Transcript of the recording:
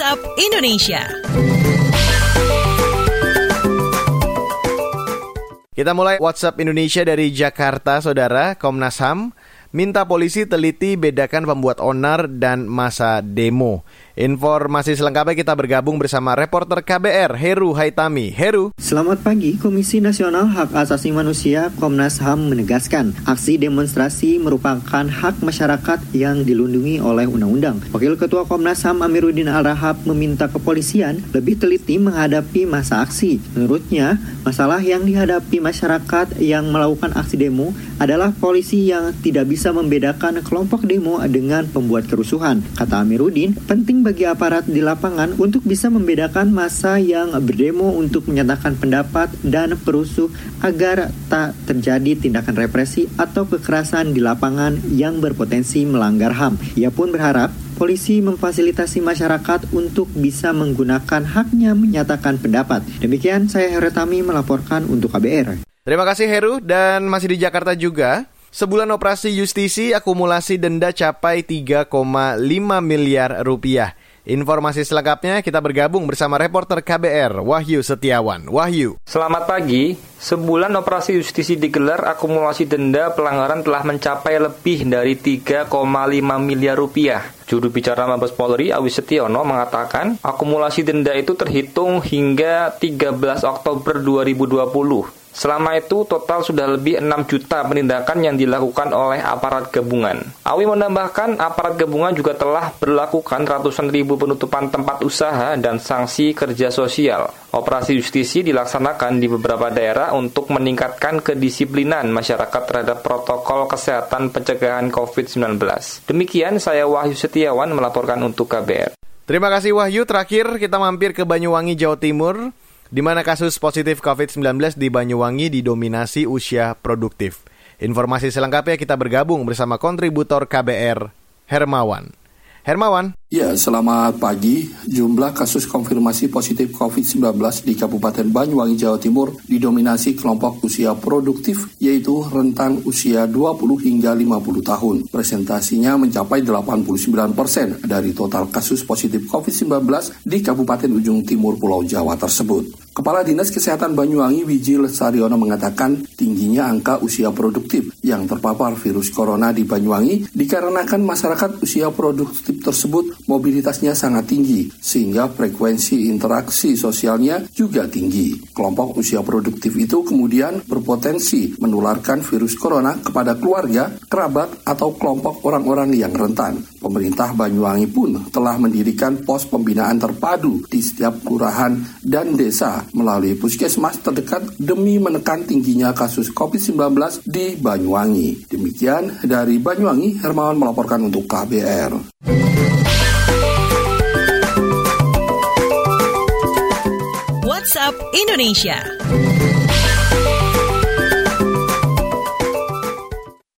WhatsApp Indonesia. Kita mulai WhatsApp Indonesia dari Jakarta, Saudara. Komnas HAM minta polisi teliti bedakan pembuat onar dan masa demo. Informasi selengkapnya kita bergabung bersama reporter KBR Heru Haitami. Heru. Selamat pagi, Komisi Nasional Hak Asasi Manusia Komnas HAM menegaskan aksi demonstrasi merupakan hak masyarakat yang dilindungi oleh undang-undang. Wakil Ketua Komnas HAM Amiruddin Al-Rahab meminta kepolisian lebih teliti menghadapi masa aksi. Menurutnya, masalah yang dihadapi masyarakat yang melakukan aksi demo adalah polisi yang tidak bisa membedakan kelompok demo dengan pembuat kerusuhan. Kata Amiruddin, penting bagi aparat di lapangan untuk bisa membedakan masa yang berdemo untuk menyatakan pendapat dan perusuh agar tak terjadi tindakan represi atau kekerasan di lapangan yang berpotensi melanggar HAM. Ia pun berharap polisi memfasilitasi masyarakat untuk bisa menggunakan haknya menyatakan pendapat. Demikian saya Heretami melaporkan untuk KBR. Terima kasih Heru dan masih di Jakarta juga. Sebulan operasi justisi akumulasi denda capai 3,5 miliar rupiah. Informasi selengkapnya kita bergabung bersama reporter KBR Wahyu Setiawan. Wahyu. Selamat pagi. Sebulan operasi justisi digelar, akumulasi denda pelanggaran telah mencapai lebih dari 3,5 miliar rupiah. Juru bicara Mabes Polri Awi Setiono mengatakan, akumulasi denda itu terhitung hingga 13 Oktober 2020. Selama itu total sudah lebih 6 juta penindakan yang dilakukan oleh aparat gabungan. Awi menambahkan aparat gabungan juga telah berlakukan ratusan ribu penutupan tempat usaha dan sanksi kerja sosial. Operasi justisi dilaksanakan di beberapa daerah untuk meningkatkan kedisiplinan masyarakat terhadap protokol kesehatan pencegahan COVID-19. Demikian saya Wahyu Setiawan melaporkan untuk KBR. Terima kasih Wahyu. Terakhir kita mampir ke Banyuwangi, Jawa Timur di mana kasus positif COVID-19 di Banyuwangi didominasi usia produktif. Informasi selengkapnya kita bergabung bersama kontributor KBR, Hermawan. Hermawan. Ya, selamat pagi. Jumlah kasus konfirmasi positif COVID-19 di Kabupaten Banyuwangi, Jawa Timur didominasi kelompok usia produktif, yaitu rentang usia 20 hingga 50 tahun. Presentasinya mencapai 89 persen dari total kasus positif COVID-19 di Kabupaten Ujung Timur Pulau Jawa tersebut. Kepala Dinas Kesehatan Banyuwangi Wiji Lesariono mengatakan tingginya angka usia produktif yang terpapar virus corona di Banyuwangi dikarenakan masyarakat usia produktif tersebut mobilitasnya sangat tinggi, sehingga frekuensi interaksi sosialnya juga tinggi. Kelompok usia produktif itu kemudian berpotensi menularkan virus corona kepada keluarga, kerabat, atau kelompok orang-orang yang rentan. Pemerintah Banyuwangi pun telah mendirikan pos pembinaan terpadu di setiap kelurahan dan desa melalui puskesmas terdekat demi menekan tingginya kasus COVID-19 di Banyuwangi. Demikian dari Banyuwangi, Hermawan melaporkan untuk KBR. WhatsApp Indonesia.